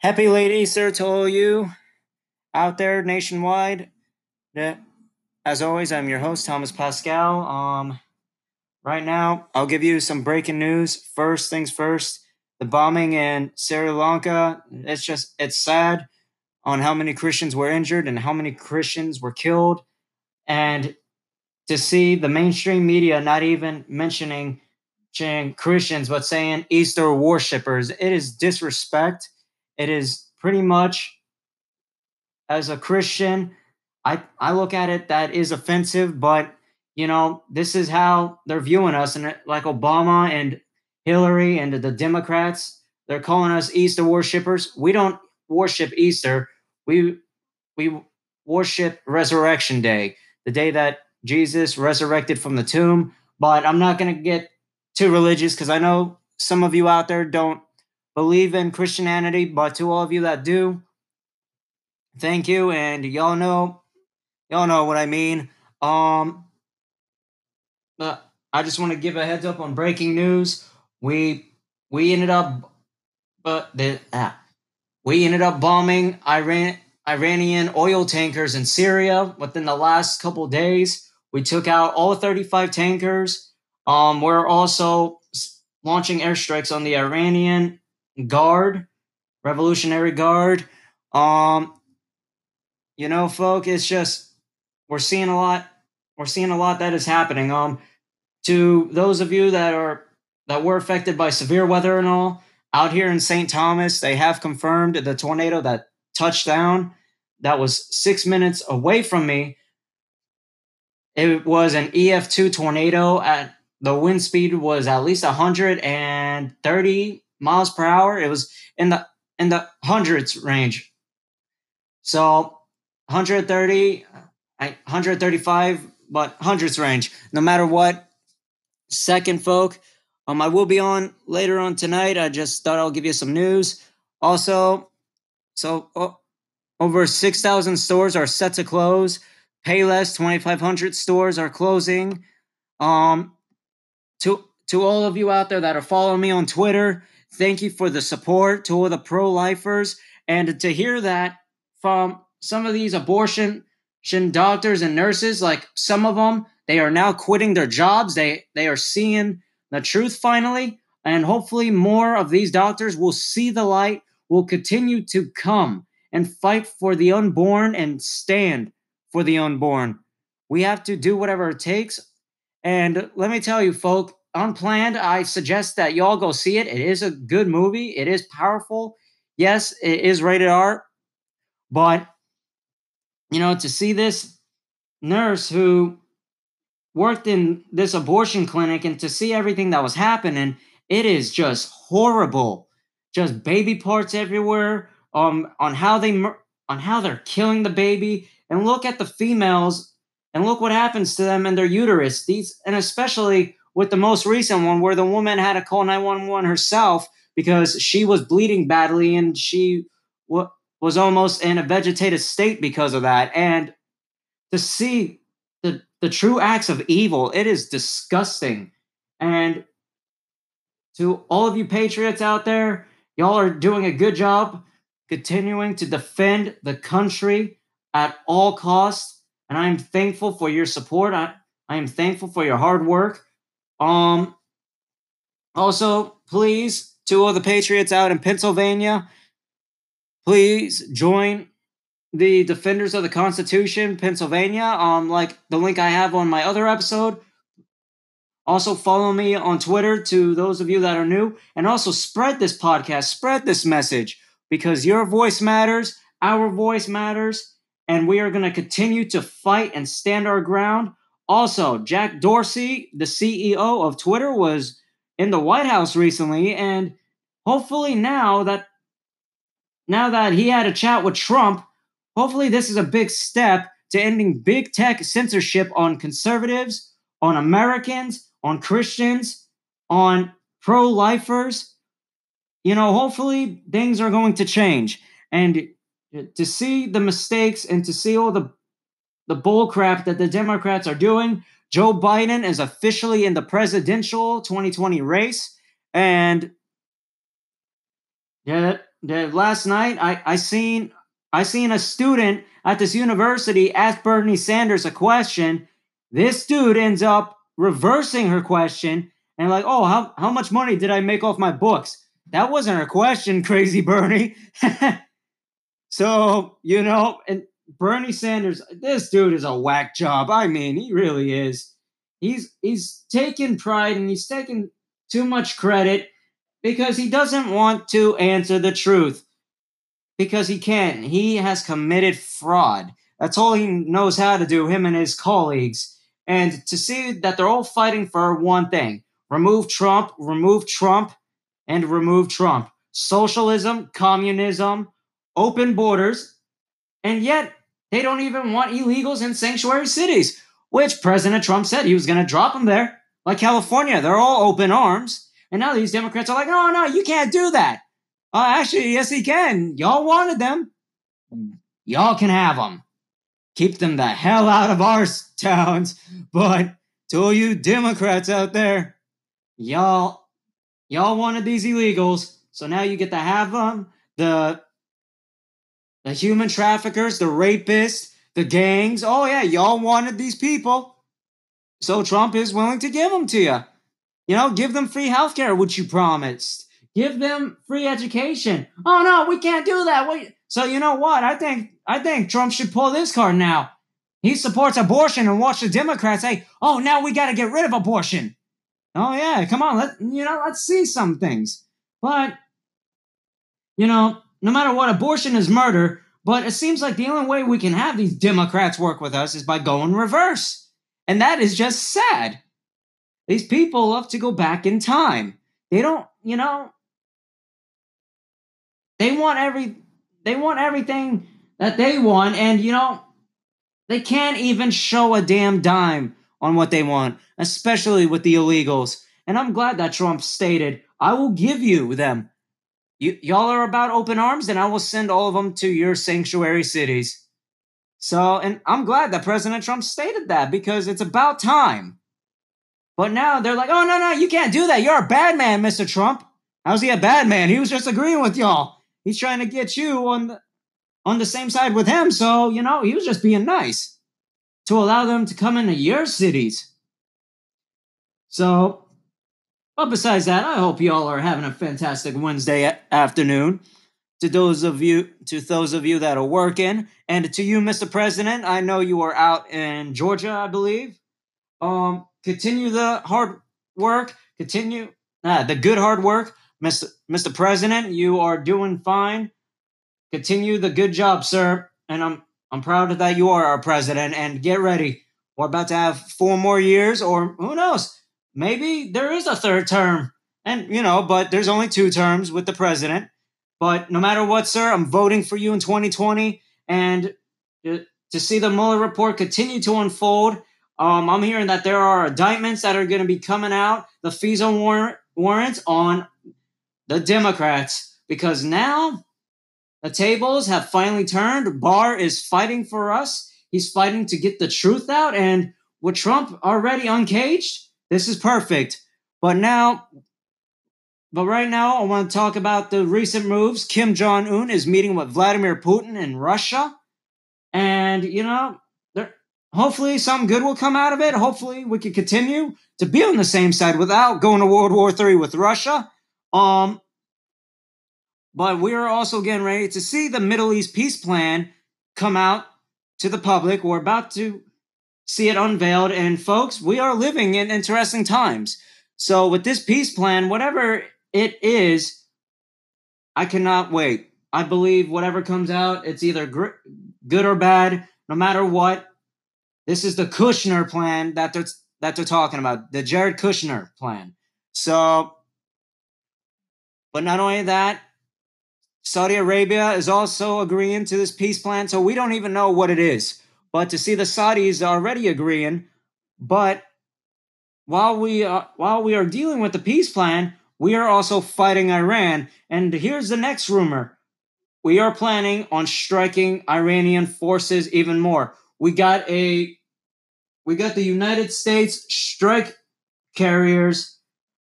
Happy late Easter to all you out there nationwide. As always, I'm your host, Thomas Pascal. Um, right now, I'll give you some breaking news. First things first, the bombing in Sri Lanka. It's just, it's sad on how many Christians were injured and how many Christians were killed. And to see the mainstream media not even mentioning Christians, but saying Easter worshippers, it is disrespect it is pretty much as a Christian, I I look at it that is offensive, but you know, this is how they're viewing us and uh, like Obama and Hillary and the Democrats, they're calling us Easter worshippers. We don't worship Easter. We we worship Resurrection Day, the day that Jesus resurrected from the tomb. But I'm not going to get too religious because I know some of you out there don't believe in Christianity, but to all of you that do, thank you. And y'all know, y'all know what I mean. Um, but I just want to give a heads up on breaking news. We we ended up, but the ah, we ended up bombing Iran Iranian oil tankers in Syria within the last couple days. We took out all 35 tankers. Um, we're also launching airstrikes on the Iranian Guard, Revolutionary Guard. Um, you know, folk, it's just we're seeing a lot. We're seeing a lot that is happening. Um, to those of you that are that were affected by severe weather and all out here in St. Thomas, they have confirmed the tornado that touched down. That was six minutes away from me. It was an EF2 tornado. At the wind speed was at least 130 miles per hour. It was in the in the hundreds range. So 130, 135, but hundreds range. No matter what. Second, folk. Um, I will be on later on tonight. I just thought I'll give you some news. Also, so oh, over 6,000 stores are set to close. Payless 2,500 stores are closing. Um, to to all of you out there that are following me on Twitter, Thank you for the support to all the pro lifers. And to hear that from some of these abortion doctors and nurses, like some of them, they are now quitting their jobs. They they are seeing the truth finally, and hopefully more of these doctors will see the light, will continue to come and fight for the unborn and stand for the unborn. We have to do whatever it takes. And let me tell you, folk, Unplanned, I suggest that y'all go see it. It is a good movie. It is powerful. Yes, it is rated R, but you know, to see this nurse who worked in this abortion clinic and to see everything that was happening, it is just horrible. Just baby parts everywhere. Um, on how they on how they're killing the baby, and look at the females, and look what happens to them and their uterus. These, and especially with the most recent one where the woman had to call 911 herself because she was bleeding badly and she w- was almost in a vegetative state because of that. And to see the, the true acts of evil, it is disgusting. And to all of you patriots out there, y'all are doing a good job continuing to defend the country at all costs. And I am thankful for your support. I, I am thankful for your hard work. Um, also, please, to all the Patriots out in Pennsylvania, please join the Defenders of the Constitution, Pennsylvania. Um, like the link I have on my other episode. Also, follow me on Twitter to those of you that are new, and also spread this podcast, spread this message because your voice matters, our voice matters, and we are going to continue to fight and stand our ground also, Jack Dorsey, the CEO of Twitter, was in the White House recently, and hopefully now that now that he had a chat with Trump, hopefully this is a big step to ending big tech censorship on conservatives, on Americans, on Christians, on pro-lifers. You know, hopefully things are going to change. And to see the mistakes and to see all the the bullcrap that the Democrats are doing. Joe Biden is officially in the presidential 2020 race. And yeah, the last night I I seen I seen a student at this university ask Bernie Sanders a question. This dude ends up reversing her question and like, oh, how how much money did I make off my books? That wasn't her question, crazy Bernie. so you know, and Bernie Sanders, this dude is a whack job. I mean, he really is. He's he's taking pride and he's taking too much credit because he doesn't want to answer the truth. Because he can't. He has committed fraud. That's all he knows how to do, him and his colleagues. And to see that they're all fighting for one thing remove Trump, remove Trump, and remove Trump. Socialism, communism, open borders, and yet they don't even want illegals in sanctuary cities, which President Trump said he was going to drop them there. Like California, they're all open arms. And now these Democrats are like, no, no, you can't do that. Uh, actually, yes, he can. Y'all wanted them. Y'all can have them. Keep them the hell out of our towns. But to all you Democrats out there, y'all, y'all wanted these illegals. So now you get to have them. The the human traffickers, the rapists, the gangs. Oh yeah, y'all wanted these people. So Trump is willing to give them to you. You know, give them free healthcare, which you promised. Give them free education. Oh no, we can't do that. Wait. So you know what? I think I think Trump should pull this card now. He supports abortion and watch the Democrats say, "Oh, now we got to get rid of abortion." Oh yeah, come on, let you know, let's see some things. But you know, no matter what, abortion is murder. But it seems like the only way we can have these Democrats work with us is by going reverse. And that is just sad. These people love to go back in time. They don't, you know, they want every they want everything that they want and you know, they can't even show a damn dime on what they want, especially with the illegals. And I'm glad that Trump stated, "I will give you them you, y'all are about open arms, and I will send all of them to your sanctuary cities. So, and I'm glad that President Trump stated that because it's about time. But now they're like, oh, no, no, you can't do that. You're a bad man, Mr. Trump. How's he a bad man? He was just agreeing with y'all. He's trying to get you on the, on the same side with him. So, you know, he was just being nice to allow them to come into your cities. So, but besides that, I hope y'all are having a fantastic Wednesday afternoon. To those of you, to those of you that are working, and to you, Mr. President, I know you are out in Georgia, I believe. Um, continue the hard work. Continue ah, the good hard work, Mr. Mr. President. You are doing fine. Continue the good job, sir. And I'm I'm proud that you are our president. And get ready. We're about to have four more years, or who knows? Maybe there is a third term. And, you know, but there's only two terms with the president. But no matter what, sir, I'm voting for you in 2020. And to see the Mueller report continue to unfold, um, I'm hearing that there are indictments that are going to be coming out, the FISA warrant, warrants on the Democrats, because now the tables have finally turned. Barr is fighting for us. He's fighting to get the truth out. And with Trump already uncaged, this is perfect. But now, but right now, I want to talk about the recent moves. Kim Jong Un is meeting with Vladimir Putin in Russia, and you know, there, hopefully, some good will come out of it. Hopefully, we can continue to be on the same side without going to World War III with Russia. Um, but we are also getting ready to see the Middle East peace plan come out to the public. We're about to see it unveiled. And folks, we are living in interesting times. So with this peace plan, whatever it is, I cannot wait. I believe whatever comes out, it's either gr- good or bad. No matter what, this is the Kushner plan that they're that they're talking about, the Jared Kushner plan. So, but not only that, Saudi Arabia is also agreeing to this peace plan. So we don't even know what it is. But to see the Saudis already agreeing, but while we are, while we are dealing with the peace plan, we are also fighting Iran. And here's the next rumor. We are planning on striking Iranian forces even more. We got a we got the United States strike carriers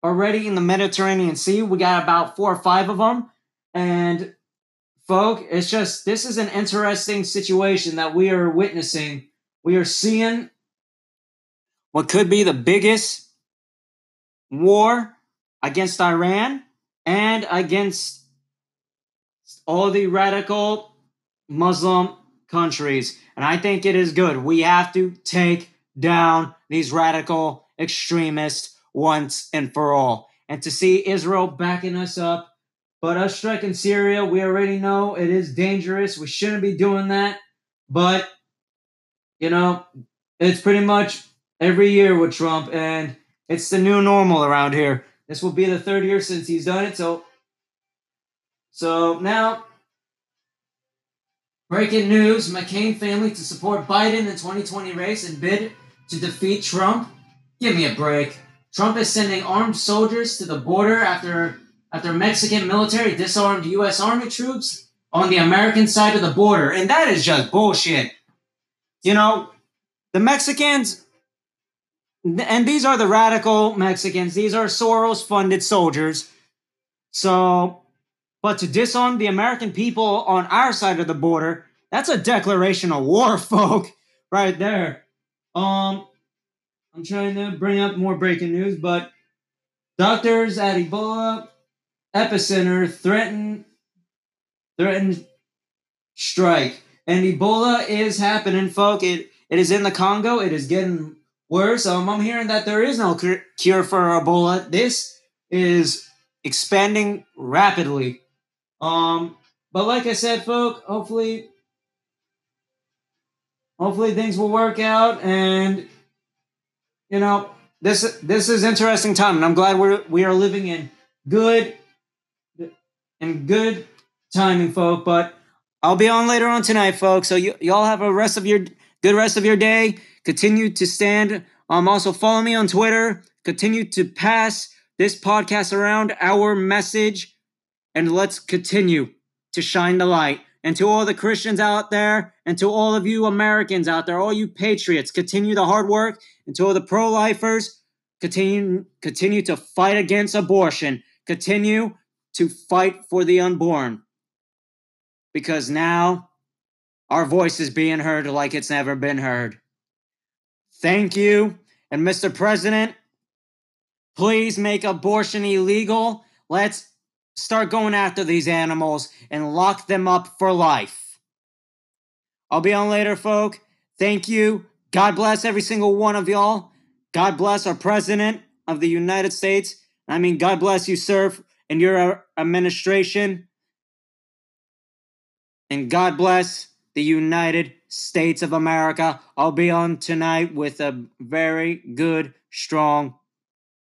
already in the Mediterranean Sea. We got about 4 or 5 of them and folk. It's just this is an interesting situation that we are witnessing. We are seeing what could be the biggest war against Iran and against all the radical Muslim countries. And I think it is good. We have to take down these radical extremists once and for all. And to see Israel backing us up, but us striking Syria, we already know it is dangerous. We shouldn't be doing that. But, you know, it's pretty much every year with Trump, and it's the new normal around here. This will be the third year since he's done it. So, so now, breaking news: McCain family to support Biden in 2020 race and bid to defeat Trump. Give me a break. Trump is sending armed soldiers to the border after after Mexican military disarmed U.S. Army troops on the American side of the border, and that is just bullshit. You know, the Mexicans and these are the radical Mexicans. These are Soros funded soldiers. So, but to disarm the American people on our side of the border, that's a declaration of war, folk, right there. Um, I'm trying to bring up more breaking news, but doctors at Ebola epicenter threaten threaten strike, and Ebola is happening, folk. It it is in the Congo. It is getting worse. Um, I'm hearing that there is no cure for Ebola. This is expanding rapidly. Um, but like I said, folk, hopefully, hopefully things will work out, and you know, this this is interesting time, and I'm glad we're we are living in good in good timing, folk. But I'll be on later on tonight, folks. So you y'all have a rest of your good rest of your day. Continue to stand. Um, also follow me on Twitter. Continue to pass this podcast around our message, and let's continue to shine the light. And to all the Christians out there, and to all of you Americans out there, all you patriots, continue the hard work. And to all the pro-lifers, continue continue to fight against abortion. Continue to fight for the unborn. Because now our voice is being heard like it's never been heard. Thank you. And Mr. President, please make abortion illegal. Let's start going after these animals and lock them up for life. I'll be on later, folk. Thank you. God bless every single one of y'all. God bless our President of the United States. I mean, God bless you, sir, and your administration. And God bless the United States of America. I'll be on tonight with a very good, strong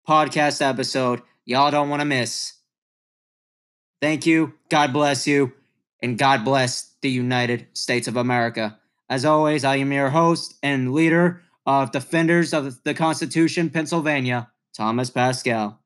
podcast episode. Y'all don't want to miss. Thank you. God bless you. And God bless the United States of America. As always, I am your host and leader of Defenders of the Constitution, Pennsylvania, Thomas Pascal.